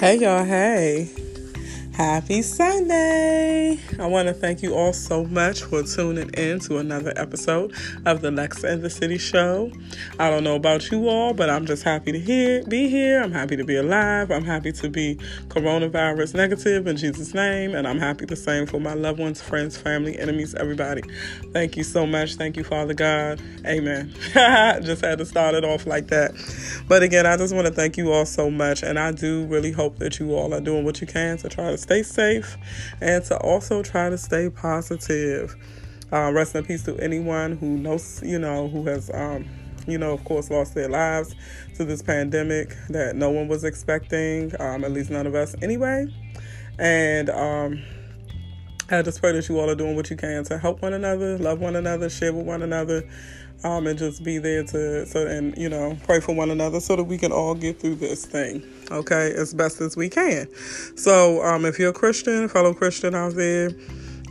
Hey, y'all. Hey. Happy Sunday! I want to thank you all so much for tuning in to another episode of the Lex and the City Show. I don't know about you all, but I'm just happy to hear, be here. I'm happy to be alive. I'm happy to be coronavirus negative in Jesus' name, and I'm happy the same for my loved ones, friends, family, enemies, everybody. Thank you so much. Thank you, Father God. Amen. just had to start it off like that. But again, I just want to thank you all so much, and I do really hope that you all are doing what you can to try to stay safe and to also try to stay positive. Uh, rest in peace to anyone who knows, you know, who has, um, you know, of course, lost their lives to this pandemic that no one was expecting, um, at least none of us anyway. And um, I just pray that you all are doing what you can to help one another, love one another, share with one another, um, and just be there to so and you know pray for one another so that we can all get through this thing okay as best as we can. So um, if you're a christian fellow christian out there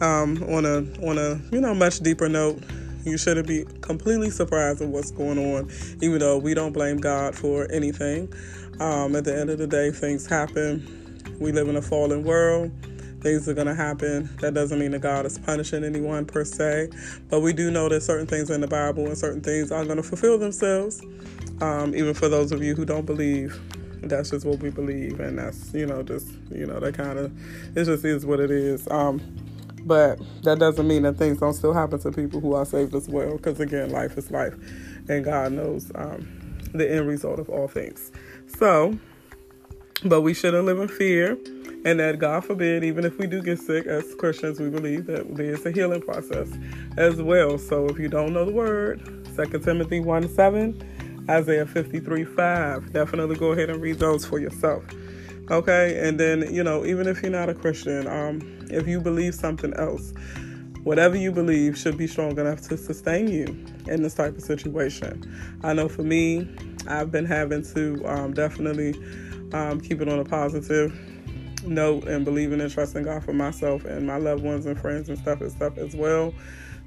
um, on a on a you know much deeper note you shouldn't be completely surprised at what's going on even though we don't blame god for anything. Um, at the end of the day things happen. We live in a fallen world things are going to happen. That doesn't mean that God is punishing anyone per se, but we do know that certain things in the Bible and certain things are going to fulfill themselves. Um, even for those of you who don't believe, that's just what we believe, and that's you know just you know that kind of it just is what it is. Um, but that doesn't mean that things don't still happen to people who are saved as well, because again, life is life, and God knows um, the end result of all things. So, but we shouldn't live in fear and that God forbid, even if we do get sick as Christians, we believe that there's a healing process as well. So if you don't know the word, 2 Timothy 1 7, Isaiah 53 5, definitely go ahead and read those for yourself. Okay, and then, you know, even if you're not a Christian, um, if you believe something else, whatever you believe should be strong enough to sustain you in this type of situation. I know for me, I've been having to um, definitely um, keep it on a positive note and believing and trusting God for myself and my loved ones and friends and stuff and stuff as well.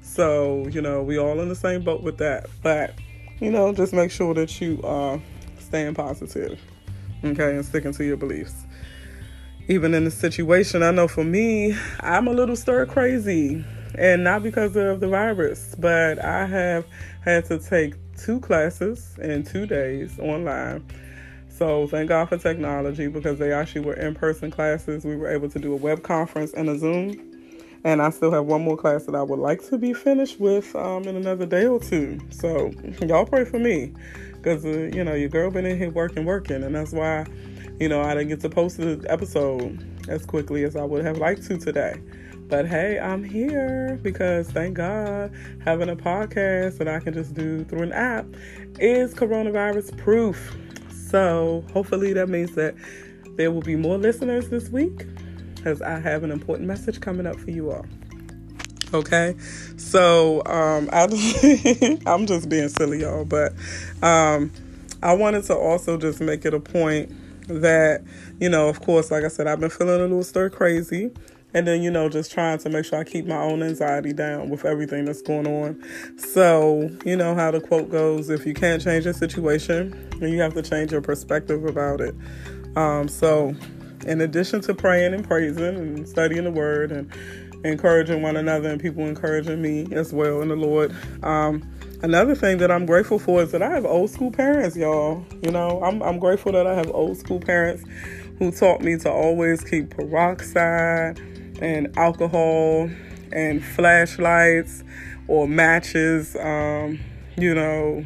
So, you know, we all in the same boat with that. But, you know, just make sure that you are staying positive, okay, and sticking to your beliefs. Even in the situation, I know for me, I'm a little stir crazy. And not because of the virus, but I have had to take two classes in two days online so thank God for technology because they actually were in person classes. We were able to do a web conference and a Zoom. And I still have one more class that I would like to be finished with um, in another day or two. So y'all pray for me because, uh, you know, your girl been in here working, working. And that's why, you know, I didn't get to post the episode as quickly as I would have liked to today. But hey, I'm here because thank God having a podcast that I can just do through an app is coronavirus proof. So hopefully that means that there will be more listeners this week because I have an important message coming up for you all. Okay, so um, I I'm just being silly, y'all, but um, I wanted to also just make it a point that you know, of course, like I said, I've been feeling a little stir crazy and then you know just trying to make sure i keep my own anxiety down with everything that's going on. So you know how the quote goes if you can't change a situation then you have to change your perspective about it. Um, so in addition to praying and praising and studying the word and encouraging one another and people encouraging me as well in the lord um, another thing that i'm grateful for is that i have old school parents y'all. You know i'm, I'm grateful that i have old school parents who taught me to always keep peroxide and alcohol and flashlights or matches. Um, you know,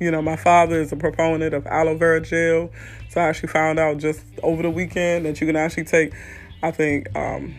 you know, my father is a proponent of aloe vera gel. So I actually found out just over the weekend that you can actually take, I think, um,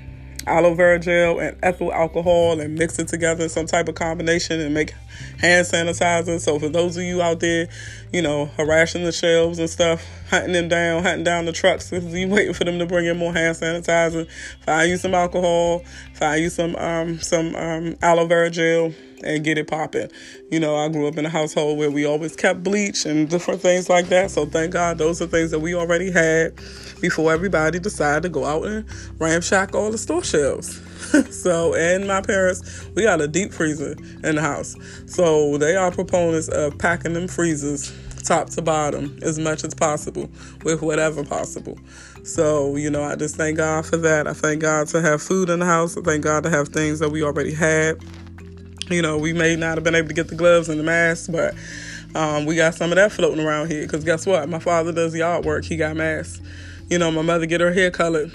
aloe vera gel and ethyl alcohol and mix it together some type of combination and make hand sanitizer. So for those of you out there, you know, harassing the shelves and stuff, hunting them down, hunting down the trucks because you waiting for them to bring in more hand sanitizer. Find you some alcohol, find you some um some um aloe vera gel and get it popping. You know, I grew up in a household where we always kept bleach and different things like that. So thank God those are things that we already had before everybody decided to go out and ramshack all the store shelves. so, and my parents, we got a deep freezer in the house. So they are proponents of packing them freezers top to bottom as much as possible with whatever possible. So, you know, I just thank God for that. I thank God to have food in the house. I thank God to have things that we already had. You know, we may not have been able to get the gloves and the masks, but um, we got some of that floating around here. Because guess what? My father does yard work. He got masks. You know, my mother get her hair colored.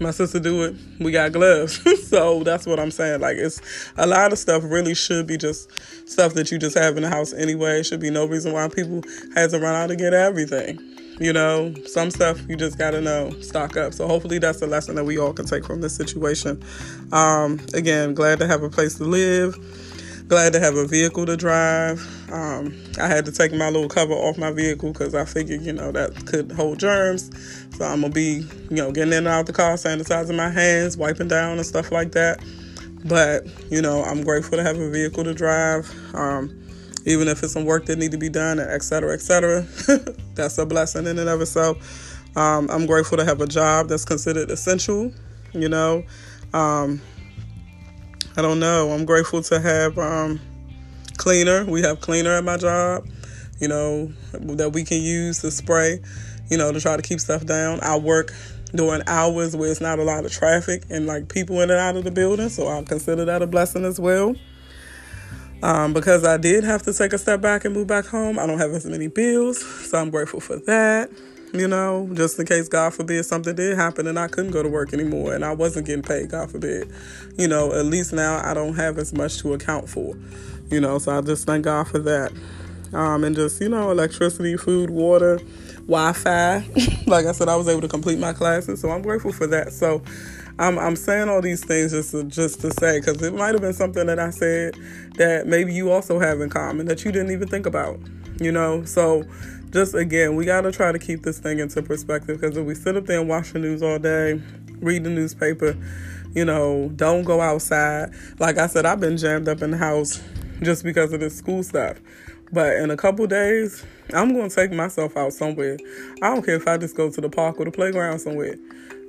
My sister do it. We got gloves. so that's what I'm saying. Like it's a lot of stuff really should be just stuff that you just have in the house anyway. It Should be no reason why people has to run out to get everything. You know, some stuff you just gotta know, stock up. So hopefully that's a lesson that we all can take from this situation. Um, again, glad to have a place to live glad to have a vehicle to drive. Um, I had to take my little cover off my vehicle because I figured, you know, that could hold germs. So I'm gonna be, you know, getting in and out the car, sanitizing my hands, wiping down and stuff like that. But you know, I'm grateful to have a vehicle to drive. Um, even if it's some work that need to be done, et cetera, et cetera. that's a blessing in and of itself. Um, I'm grateful to have a job that's considered essential. You know, um, I don't know. I'm grateful to have um, cleaner. We have cleaner at my job, you know, that we can use to spray, you know, to try to keep stuff down. I work during hours where it's not a lot of traffic and like people in and out of the building, so I consider that a blessing as well. Um, because I did have to take a step back and move back home, I don't have as many bills, so I'm grateful for that you know, just in case, God forbid, something did happen and I couldn't go to work anymore and I wasn't getting paid, God forbid. You know, at least now I don't have as much to account for, you know, so I just thank God for that. Um, and just, you know, electricity, food, water, Wi Fi. like I said, I was able to complete my classes, so I'm grateful for that. So, I'm, I'm saying all these things just to, just to say because it might have been something that I said that maybe you also have in common that you didn't even think about, you know. So just again, we got to try to keep this thing into perspective because if we sit up there and watch the news all day, read the newspaper, you know, don't go outside. Like I said, I've been jammed up in the house just because of this school stuff. But in a couple days, I'm going to take myself out somewhere. I don't care if I just go to the park or the playground somewhere.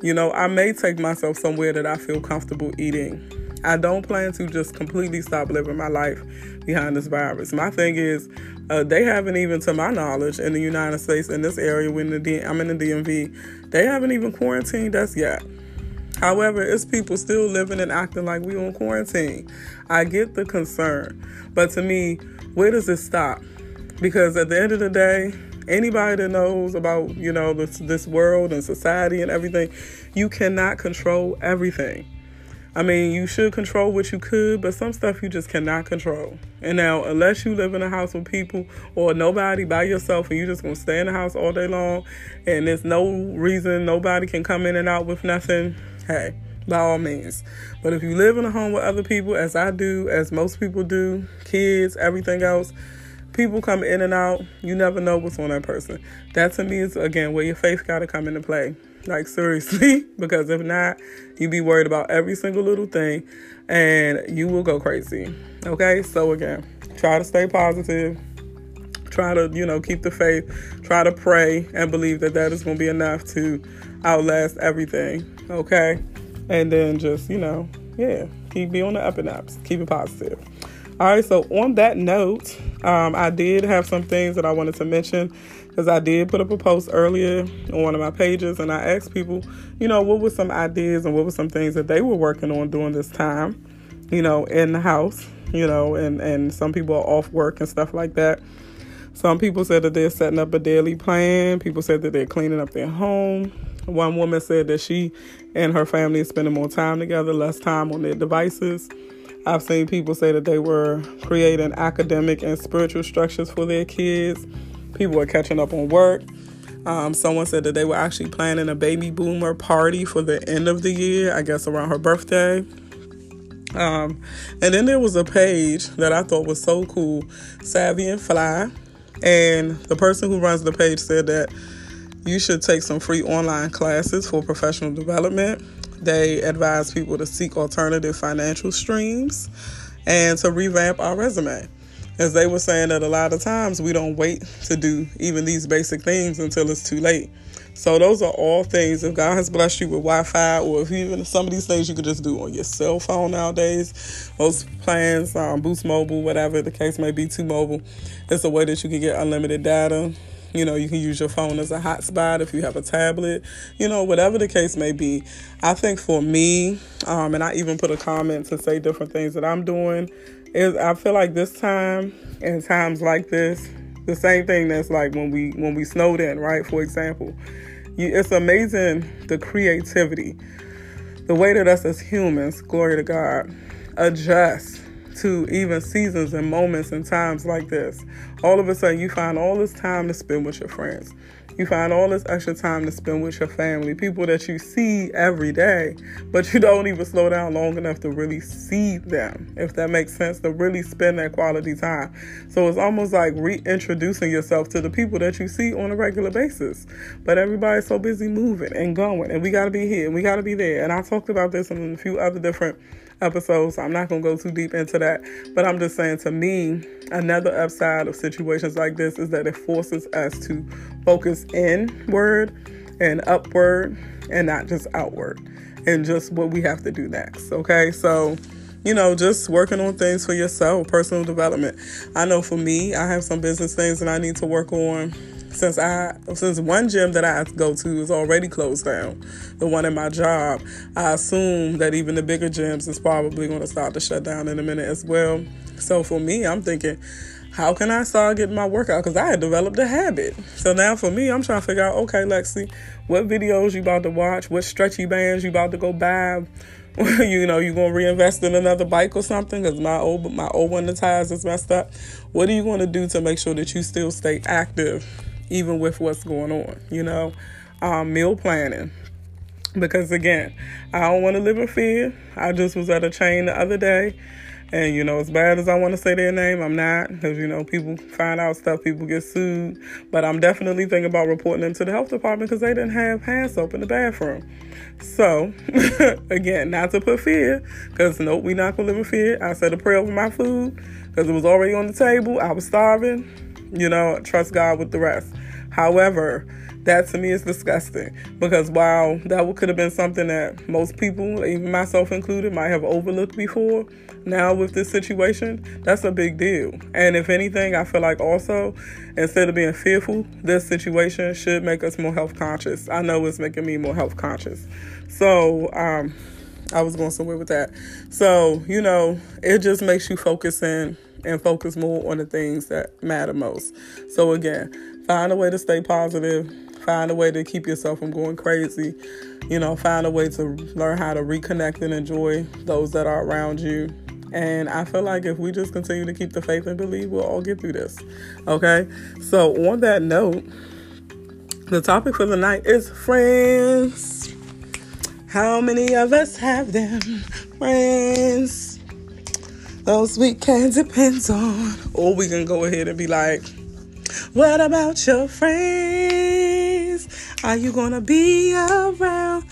You know, I may take myself somewhere that I feel comfortable eating. I don't plan to just completely stop living my life behind this virus. My thing is, uh, they haven't even, to my knowledge, in the United States, in this area, when the D- I'm in the DMV, they haven't even quarantined us yet. However, it's people still living and acting like we on quarantine. I get the concern, but to me, where does it stop? Because at the end of the day, anybody that knows about you know this this world and society and everything, you cannot control everything. I mean, you should control what you could, but some stuff you just cannot control. And now, unless you live in a house with people or nobody by yourself and you're just to stay in the house all day long and there's no reason nobody can come in and out with nothing, hey, by all means. But if you live in a home with other people, as I do, as most people do, kids, everything else, people come in and out. You never know what's on that person. That to me is, again, where your faith got to come into play. Like seriously, because if not, you be worried about every single little thing and you will go crazy. Okay? So again, try to stay positive. Try to, you know, keep the faith. Try to pray and believe that that is going to be enough to outlast everything. Okay? And then just, you know, yeah, keep be on the up and ups. Keep it positive. All right, so on that note, um, I did have some things that I wanted to mention because I did put up a post earlier on one of my pages and I asked people, you know, what were some ideas and what were some things that they were working on during this time, you know, in the house, you know, and, and some people are off work and stuff like that. Some people said that they're setting up a daily plan. People said that they're cleaning up their home. One woman said that she and her family is spending more time together, less time on their devices. I've seen people say that they were creating academic and spiritual structures for their kids People were catching up on work. Um, someone said that they were actually planning a baby boomer party for the end of the year, I guess around her birthday. Um, and then there was a page that I thought was so cool, Savvy and Fly. And the person who runs the page said that you should take some free online classes for professional development. They advise people to seek alternative financial streams and to revamp our resume as they were saying that a lot of times we don't wait to do even these basic things until it's too late. So those are all things. If God has blessed you with Wi-Fi, or if even some of these things you could just do on your cell phone nowadays, those plans, um, Boost Mobile, whatever the case may be, T-Mobile, it's a way that you can get unlimited data. You know, you can use your phone as a hotspot if you have a tablet, you know, whatever the case may be. I think for me, um, and I even put a comment to say different things that I'm doing, is I feel like this time and times like this, the same thing that's like when we when we snowed in, right? For example, you, it's amazing the creativity, the way that us as humans, glory to God, adjust to even seasons and moments and times like this. All of a sudden, you find all this time to spend with your friends. You find all this extra time to spend with your family, people that you see every day, but you don't even slow down long enough to really see them, if that makes sense, to really spend that quality time. So it's almost like reintroducing yourself to the people that you see on a regular basis. But everybody's so busy moving and going, and we got to be here and we got to be there. And I talked about this in a few other different episodes. So I'm not going to go too deep into that. But I'm just saying to me, another upside of situations like this is that it forces us to focus inward and upward and not just outward and just what we have to do next. Okay. So, you know, just working on things for yourself, personal development. I know for me, I have some business things that I need to work on since I since one gym that I go to is already closed down, the one in my job, I assume that even the bigger gyms is probably going to start to shut down in a minute as well. So for me, I'm thinking, how can I start getting my workout? Because I had developed a habit. So now for me, I'm trying to figure out, okay, Lexy, what videos you about to watch? What stretchy bands you about to go buy? you know, you gonna reinvest in another bike or something? Because my old my old one the tires is messed up. What are you gonna do to make sure that you still stay active even with what's going on, you know. Um, meal planning. Because again, I don't want to live in fear. I just was at a chain the other day. And, you know, as bad as I want to say their name, I'm not. Because, you know, people find out stuff, people get sued. But I'm definitely thinking about reporting them to the health department because they didn't have hand soap in the bathroom. So, again, not to put fear, because nope, we not to live in fear. I said a prayer over my food because it was already on the table. I was starving. You know, trust God with the rest. However, that to me is disgusting because while that could have been something that most people, even myself included, might have overlooked before, now with this situation, that's a big deal. And if anything, I feel like also, instead of being fearful, this situation should make us more health conscious. I know it's making me more health conscious. So, um, I was going somewhere with that. So, you know, it just makes you focus in and focus more on the things that matter most. So, again, find a way to stay positive, find a way to keep yourself from going crazy, you know, find a way to learn how to reconnect and enjoy those that are around you. And I feel like if we just continue to keep the faith and believe, we'll all get through this. Okay? So, on that note, the topic for the night is friends. How many of us have them? Friends those weekends depends on. Or we can go ahead and be like, what about your friends? Are you gonna be around?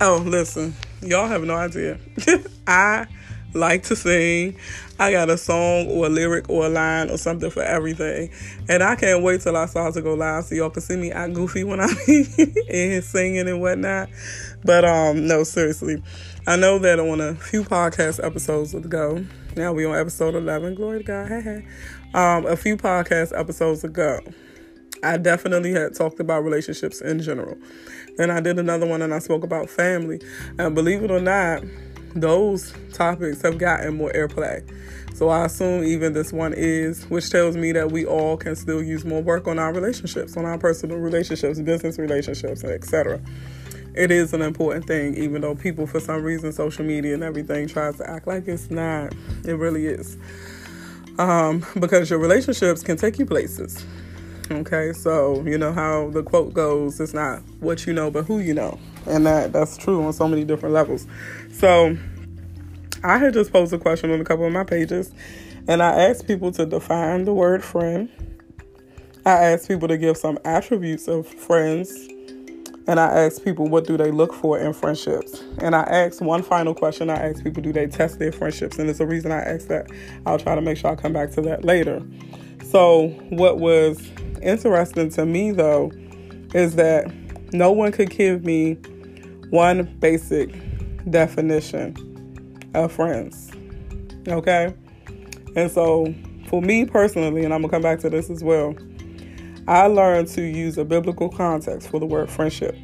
Oh, listen, y'all have no idea. I like to sing. I got a song or a lyric or a line or something for everything. And I can't wait till I start to go live so y'all can see me act goofy when I'm in singing and whatnot. But um no, seriously. I know that on a few podcast episodes ago, now we on episode 11, glory to God, hey, hey. Um, a few podcast episodes ago, I definitely had talked about relationships in general. Then I did another one and I spoke about family. And believe it or not, those topics have gotten more airplay. So I assume even this one is, which tells me that we all can still use more work on our relationships, on our personal relationships, business relationships, etc it is an important thing, even though people, for some reason, social media and everything tries to act like it's not. It really is. Um, because your relationships can take you places. Okay, so you know how the quote goes, it's not what you know, but who you know. And that that's true on so many different levels. So I had just posed a question on a couple of my pages, and I asked people to define the word friend. I asked people to give some attributes of friends and I ask people what do they look for in friendships. And I ask one final question. I ask people do they test their friendships, and it's a reason I ask that. I'll try to make sure I come back to that later. So what was interesting to me though is that no one could give me one basic definition of friends. Okay? And so for me personally, and I'm gonna come back to this as well, I learned to use a biblical context for the word friendship.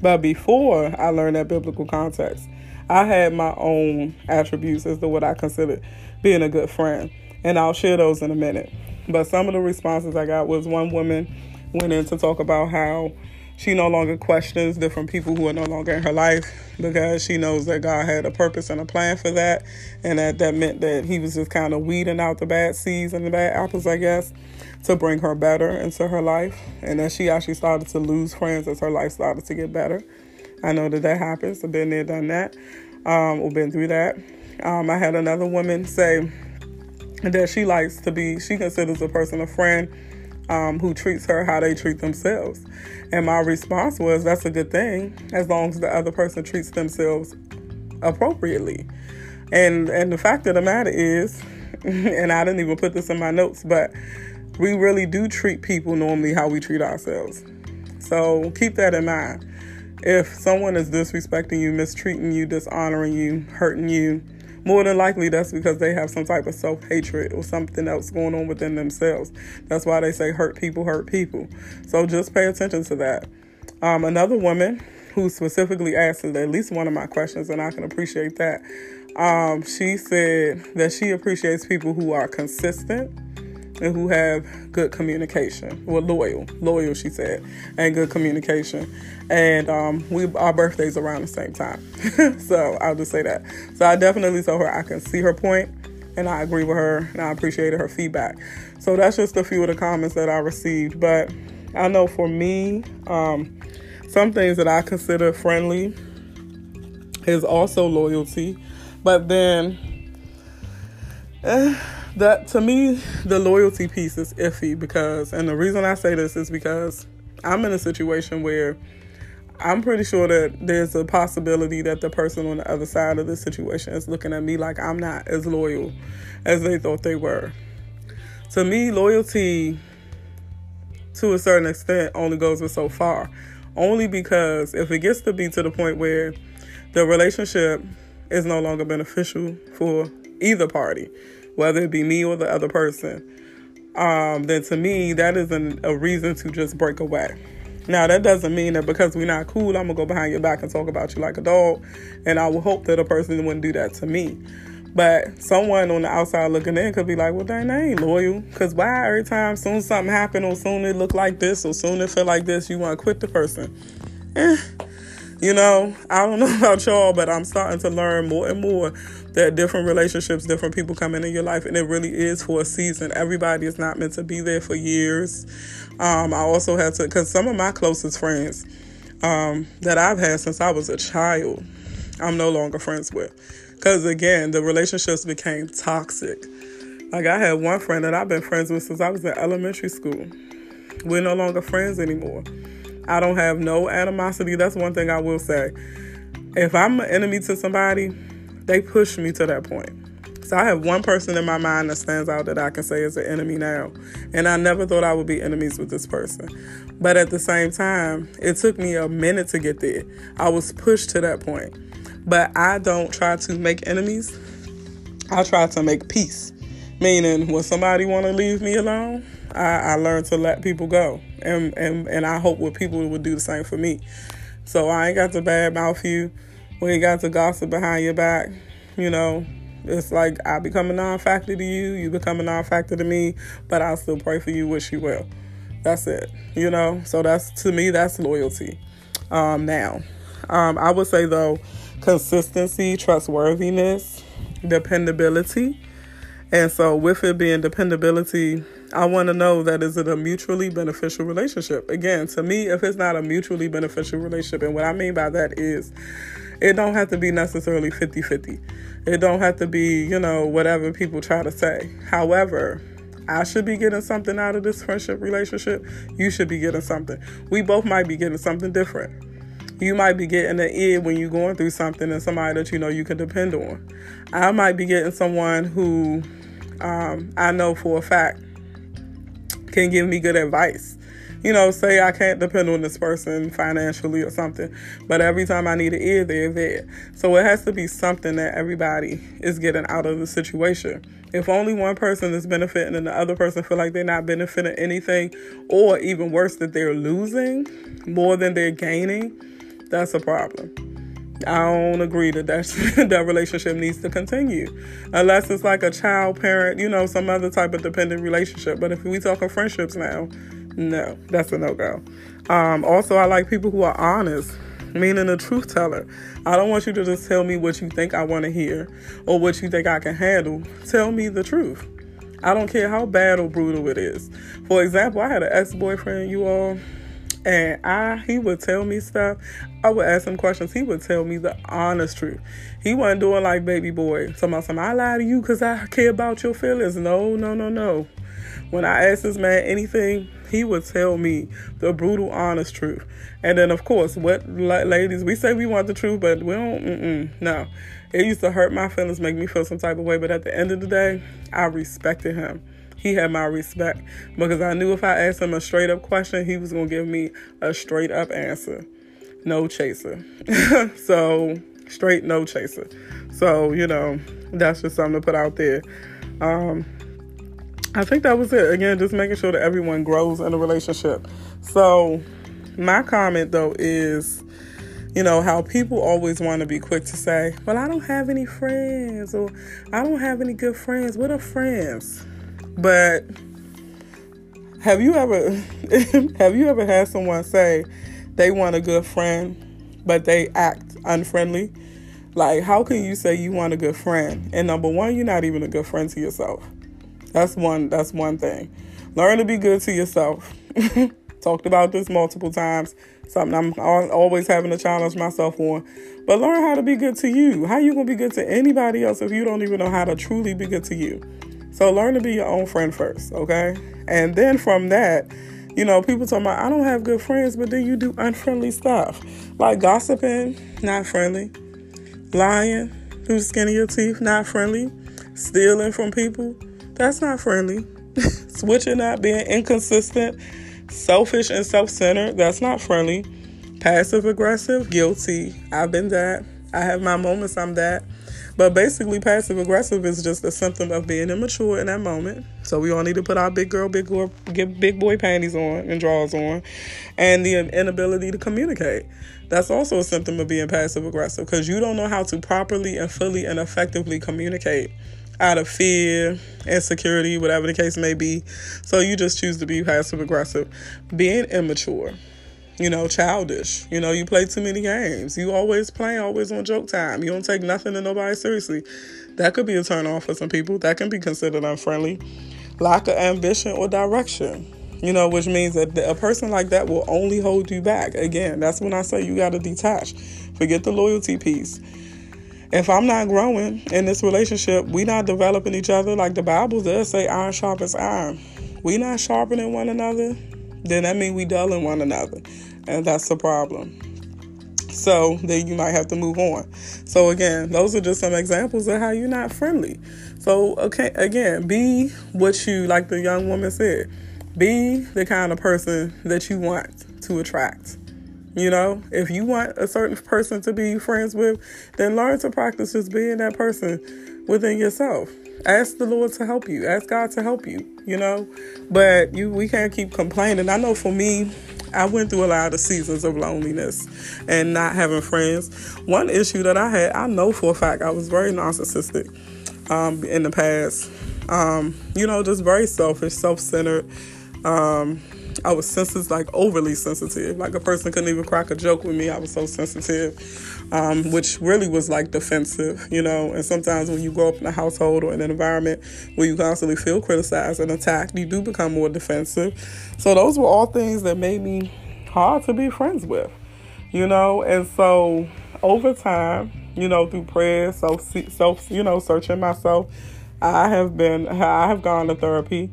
But before I learned that biblical context, I had my own attributes as to what I considered being a good friend. And I'll share those in a minute. But some of the responses I got was one woman went in to talk about how she no longer questions different people who are no longer in her life because she knows that God had a purpose and a plan for that. And that, that meant that He was just kind of weeding out the bad seeds and the bad apples, I guess, to bring her better into her life. And that she actually started to lose friends as her life started to get better. I know that that happens. I've been there, done that, um, or been through that. Um, I had another woman say that she likes to be, she considers a person a friend um, who treats her how they treat themselves. And my response was, that's a good thing as long as the other person treats themselves appropriately. And and the fact of the matter is, and I didn't even put this in my notes, but we really do treat people normally how we treat ourselves. So keep that in mind. If someone is disrespecting you, mistreating you, dishonoring you, hurting you, more than likely that's because they have some type of self hatred or something else going on within themselves. That's why they say hurt people hurt people. So just pay attention to that. Um, another woman who specifically asked at least one of my questions, and I can appreciate that. Um, she said that she appreciates people who are consistent and who have good communication. Well, loyal, loyal, she said, and good communication. And um, we our birthdays around the same time, so I'll just say that. So I definitely told her I can see her point, and I agree with her, and I appreciated her feedback. So that's just a few of the comments that I received. But I know for me, um, some things that I consider friendly is also loyalty, but then. Eh, that to me the loyalty piece is iffy because and the reason I say this is because I'm in a situation where I'm pretty sure that there's a possibility that the person on the other side of the situation is looking at me like I'm not as loyal as they thought they were. To me, loyalty to a certain extent only goes with so far. Only because if it gets to be to the point where the relationship is no longer beneficial for either party, whether it be me or the other person, um, then to me, that isn't a reason to just break away. Now, that doesn't mean that because we're not cool, I'm gonna go behind your back and talk about you like a dog. And I would hope that a person wouldn't do that to me. But someone on the outside looking in could be like, well, dang, they ain't loyal. Because why every time soon something happen or soon it look like this or soon it feel like this, you want to quit the person? Eh. You know, I don't know about y'all, but I'm starting to learn more and more that different relationships, different people come into your life, and it really is for a season. Everybody is not meant to be there for years. Um, I also had to, because some of my closest friends um, that I've had since I was a child, I'm no longer friends with. Because again, the relationships became toxic. Like I had one friend that I've been friends with since I was in elementary school. We're no longer friends anymore. I don't have no animosity. That's one thing I will say. If I'm an enemy to somebody, they push me to that point. So I have one person in my mind that stands out that I can say is an enemy now. And I never thought I would be enemies with this person. But at the same time, it took me a minute to get there. I was pushed to that point. But I don't try to make enemies. I try to make peace. Meaning when somebody want to leave me alone, I, I learn to let people go. And, and and I hope what people would do the same for me. So I ain't got to bad mouth you we ain't got to gossip behind your back. You know, it's like I become a non-factor to you, you become a non-factor to me, but I'll still pray for you, wish you well. That's it. You know, so that's to me that's loyalty. Um, now, um, I would say though, consistency, trustworthiness, dependability. And so, with it being dependability, I want to know that is it a mutually beneficial relationship? Again, to me, if it's not a mutually beneficial relationship, and what I mean by that is it don't have to be necessarily 50 50. It don't have to be, you know, whatever people try to say. However, I should be getting something out of this friendship relationship. You should be getting something. We both might be getting something different. You might be getting an ear when you're going through something and somebody that you know you can depend on. I might be getting someone who um, I know for a fact can give me good advice you know, say I can't depend on this person financially or something, but every time I need an ear, they're there. So it has to be something that everybody is getting out of the situation. If only one person is benefiting and the other person feel like they're not benefiting anything, or even worse, that they're losing more than they're gaining, that's a problem. I don't agree that that's, that relationship needs to continue, unless it's like a child parent, you know, some other type of dependent relationship. But if we talking friendships now, no, that's a no go. Um, also, I like people who are honest, meaning a truth teller. I don't want you to just tell me what you think I want to hear or what you think I can handle. Tell me the truth. I don't care how bad or brutal it is. For example, I had an ex boyfriend, you all and I he would tell me stuff. I would ask him questions. He would tell me the honest truth. He wasn't doing like baby boy. So my I lie to you because I care about your feelings. No, no, no, no. When I asked this man anything, he would tell me the brutal, honest truth. And then, of course, what ladies we say we want the truth, but we don't. Mm-mm, no, it used to hurt my feelings, make me feel some type of way. But at the end of the day, I respected him he had my respect because I knew if I asked him a straight up question, he was going to give me a straight up answer. No chaser. so, straight no chaser. So, you know, that's just something to put out there. Um, I think that was it. Again, just making sure that everyone grows in a relationship. So, my comment though is, you know, how people always want to be quick to say, Well, I don't have any friends, or I don't have any good friends. What are friends? But have you ever have you ever had someone say they want a good friend but they act unfriendly? Like how can you say you want a good friend and number 1 you're not even a good friend to yourself. That's one that's one thing. Learn to be good to yourself. Talked about this multiple times. Something I'm always having to challenge myself on. But learn how to be good to you. How you to be good to anybody else if you don't even know how to truly be good to you? So learn to be your own friend first, okay? And then from that, you know, people talk about I don't have good friends, but then you do unfriendly stuff. Like gossiping, not friendly. Lying through the skin of your teeth, not friendly. Stealing from people, that's not friendly. Switching up, being inconsistent, selfish and self-centered, that's not friendly. Passive aggressive, guilty. I've been that. I have my moments I'm that. But basically, passive aggressive is just a symptom of being immature in that moment. So we all need to put our big girl, big girl, get big boy panties on and drawers on, and the inability to communicate. That's also a symptom of being passive aggressive because you don't know how to properly and fully and effectively communicate out of fear, insecurity, whatever the case may be. So you just choose to be passive aggressive, being immature you know, childish. You know, you play too many games. You always play, always on joke time. You don't take nothing to nobody seriously. That could be a turn off for some people. That can be considered unfriendly. Lack of ambition or direction. You know, which means that a person like that will only hold you back. Again, that's when I say you got to detach. Forget the loyalty piece. If I'm not growing in this relationship, we not developing each other like the Bible does say iron sharpens iron. We not sharpening one another, then that means we dulling one another and that's the problem. So then you might have to move on. So again, those are just some examples of how you're not friendly. So okay, again, be what you like the young woman said. Be the kind of person that you want to attract. You know, if you want a certain person to be friends with, then learn to practice just being that person within yourself. Ask the Lord to help you. Ask God to help you, you know. But you we can't keep complaining. I know for me, I went through a lot of seasons of loneliness and not having friends. One issue that I had, I know for a fact, I was very narcissistic um, in the past. Um, you know, just very selfish, self centered. Um, I was sensitive, like overly sensitive. Like a person couldn't even crack a joke with me. I was so sensitive, um, which really was like defensive, you know. And sometimes when you grow up in a household or in an environment where you constantly feel criticized and attacked, you do become more defensive. So those were all things that made me hard to be friends with, you know. And so over time, you know, through prayer, self, self, you know, searching myself, I have been, I have gone to therapy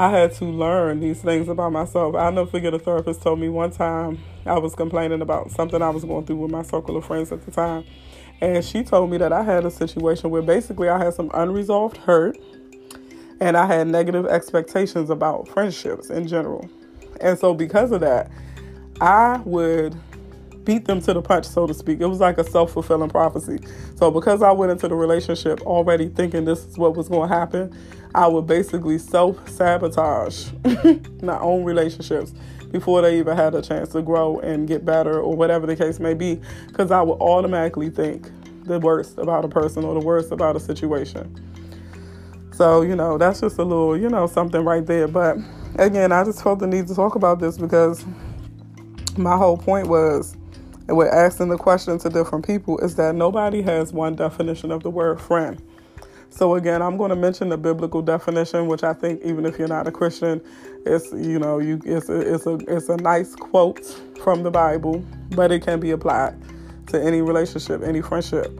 I had to learn these things about myself. I'll never forget a therapist told me one time I was complaining about something I was going through with my circle of friends at the time. And she told me that I had a situation where basically I had some unresolved hurt and I had negative expectations about friendships in general. And so, because of that, I would beat them to the punch, so to speak. It was like a self fulfilling prophecy. So, because I went into the relationship already thinking this is what was going to happen, I would basically self sabotage my own relationships before they even had a chance to grow and get better or whatever the case may be, because I would automatically think the worst about a person or the worst about a situation. So, you know, that's just a little, you know, something right there. But again, I just felt the need to talk about this because my whole point was and with asking the question to different people is that nobody has one definition of the word friend. So again, I'm going to mention the biblical definition, which I think even if you're not a Christian, it's you know you it's a, it's a it's a nice quote from the Bible, but it can be applied to any relationship, any friendship.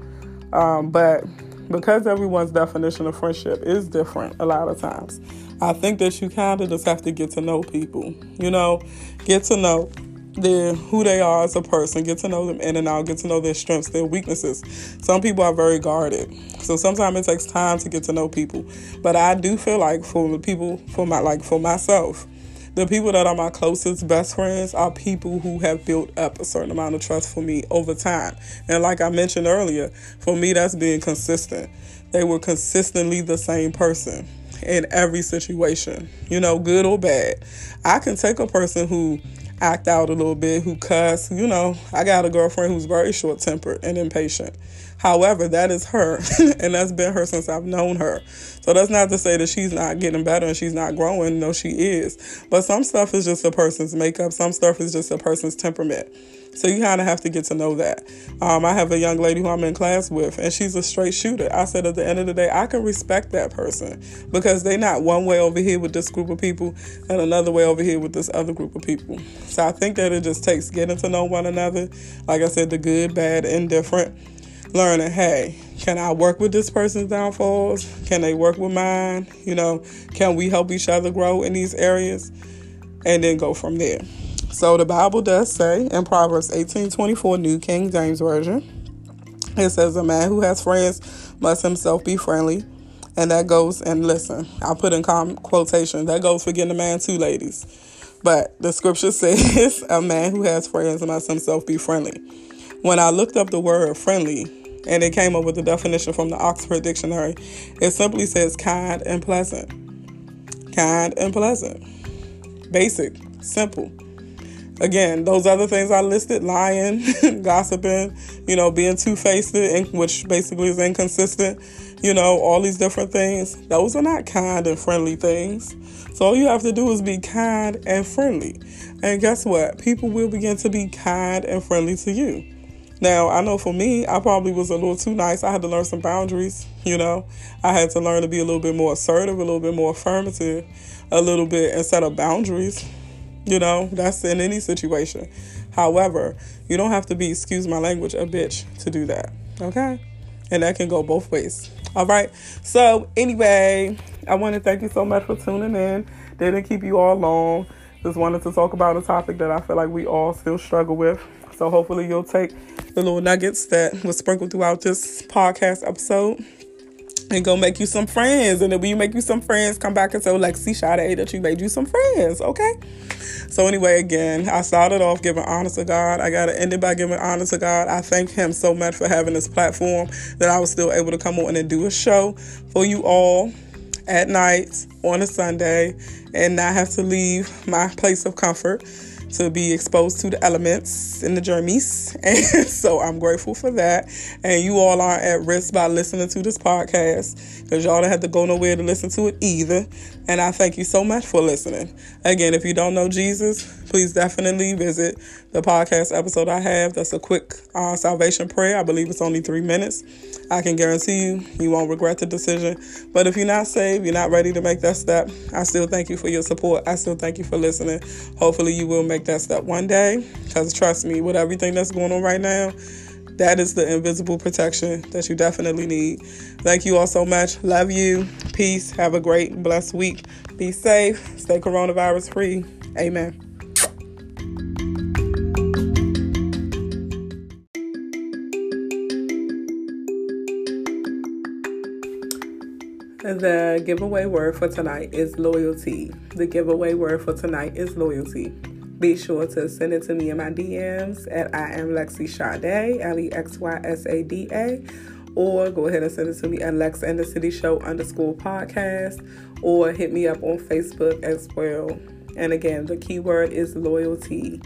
Um, but because everyone's definition of friendship is different a lot of times, I think that you kind of just have to get to know people. You know, get to know their who they are as a person, get to know them in and out, get to know their strengths, their weaknesses. Some people are very guarded. So sometimes it takes time to get to know people. But I do feel like for the people for my like for myself, the people that are my closest best friends are people who have built up a certain amount of trust for me over time. And like I mentioned earlier, for me that's being consistent. They were consistently the same person in every situation, you know, good or bad. I can take a person who act out a little bit, who cuss. You know, I got a girlfriend who's very short tempered and impatient. However, that is her, and that's been her since I've known her. So that's not to say that she's not getting better and she's not growing. No, she is. But some stuff is just a person's makeup, some stuff is just a person's temperament. So you kind of have to get to know that. Um, I have a young lady who I'm in class with, and she's a straight shooter. I said at the end of the day, I can respect that person because they're not one way over here with this group of people and another way over here with this other group of people. So I think that it just takes getting to know one another. Like I said, the good, bad, indifferent. Learning, hey, can I work with this person's downfalls? Can they work with mine? You know, can we help each other grow in these areas? And then go from there. So the Bible does say in Proverbs 18:24 New King James Version, it says a man who has friends must himself be friendly. And that goes and listen, I'll put in com- quotation, that goes for getting a man too, ladies. But the scripture says a man who has friends must himself be friendly. When I looked up the word friendly, and it came up with the definition from the Oxford Dictionary, it simply says kind and pleasant. Kind and pleasant. Basic, simple again, those other things I listed lying, gossiping, you know, being two faced, which basically is inconsistent, you know, all these different things, those are not kind and friendly things. So all you have to do is be kind and friendly. And guess what? People will begin to be kind and friendly to you. Now, I know for me, I probably was a little too nice. I had to learn some boundaries, you know. I had to learn to be a little bit more assertive, a little bit more affirmative, a little bit instead of boundaries you know, that's in any situation. However, you don't have to be, excuse my language, a bitch to do that. Okay? And that can go both ways. All right. So, anyway, I want to thank you so much for tuning in. Didn't keep you all long. Just wanted to talk about a topic that I feel like we all still struggle with. So, hopefully, you'll take the little nuggets that was sprinkled throughout this podcast episode and go make you some friends. And then when you make you some friends, come back and say, Lexy, shout out that you made you some friends. Okay. So anyway, again, I started off giving honor to God. I got to end it by giving honor to God. I thank Him so much for having this platform that I was still able to come on and do a show for you all at night on a Sunday and not have to leave my place of comfort to be exposed to the elements and the germs. And so I'm grateful for that. And you all are at risk by listening to this podcast because y'all don't have to go nowhere to listen to it either. And I thank you so much for listening. Again, if you don't know Jesus, please definitely visit the podcast episode I have. That's a quick uh, salvation prayer. I believe it's only three minutes. I can guarantee you, you won't regret the decision. But if you're not saved, you're not ready to make that step, I still thank you for your support. I still thank you for listening. Hopefully, you will make that step one day. Because trust me, with everything that's going on right now, that is the invisible protection that you definitely need. Thank you all so much. Love you. Peace. Have a great, blessed week. Be safe. Stay coronavirus free. Amen. The giveaway word for tonight is loyalty. The giveaway word for tonight is loyalty. Be sure to send it to me in my DMs at I am Lexy Sade, L E X Y S A D A, or go ahead and send it to me at Lex and the City Show underscore podcast, or hit me up on Facebook as well. And again, the keyword is loyalty.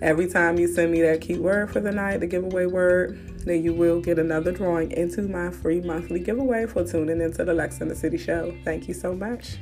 Every time you send me that keyword for the night, the giveaway word, then you will get another drawing into my free monthly giveaway for tuning into the Lex and the City show. Thank you so much.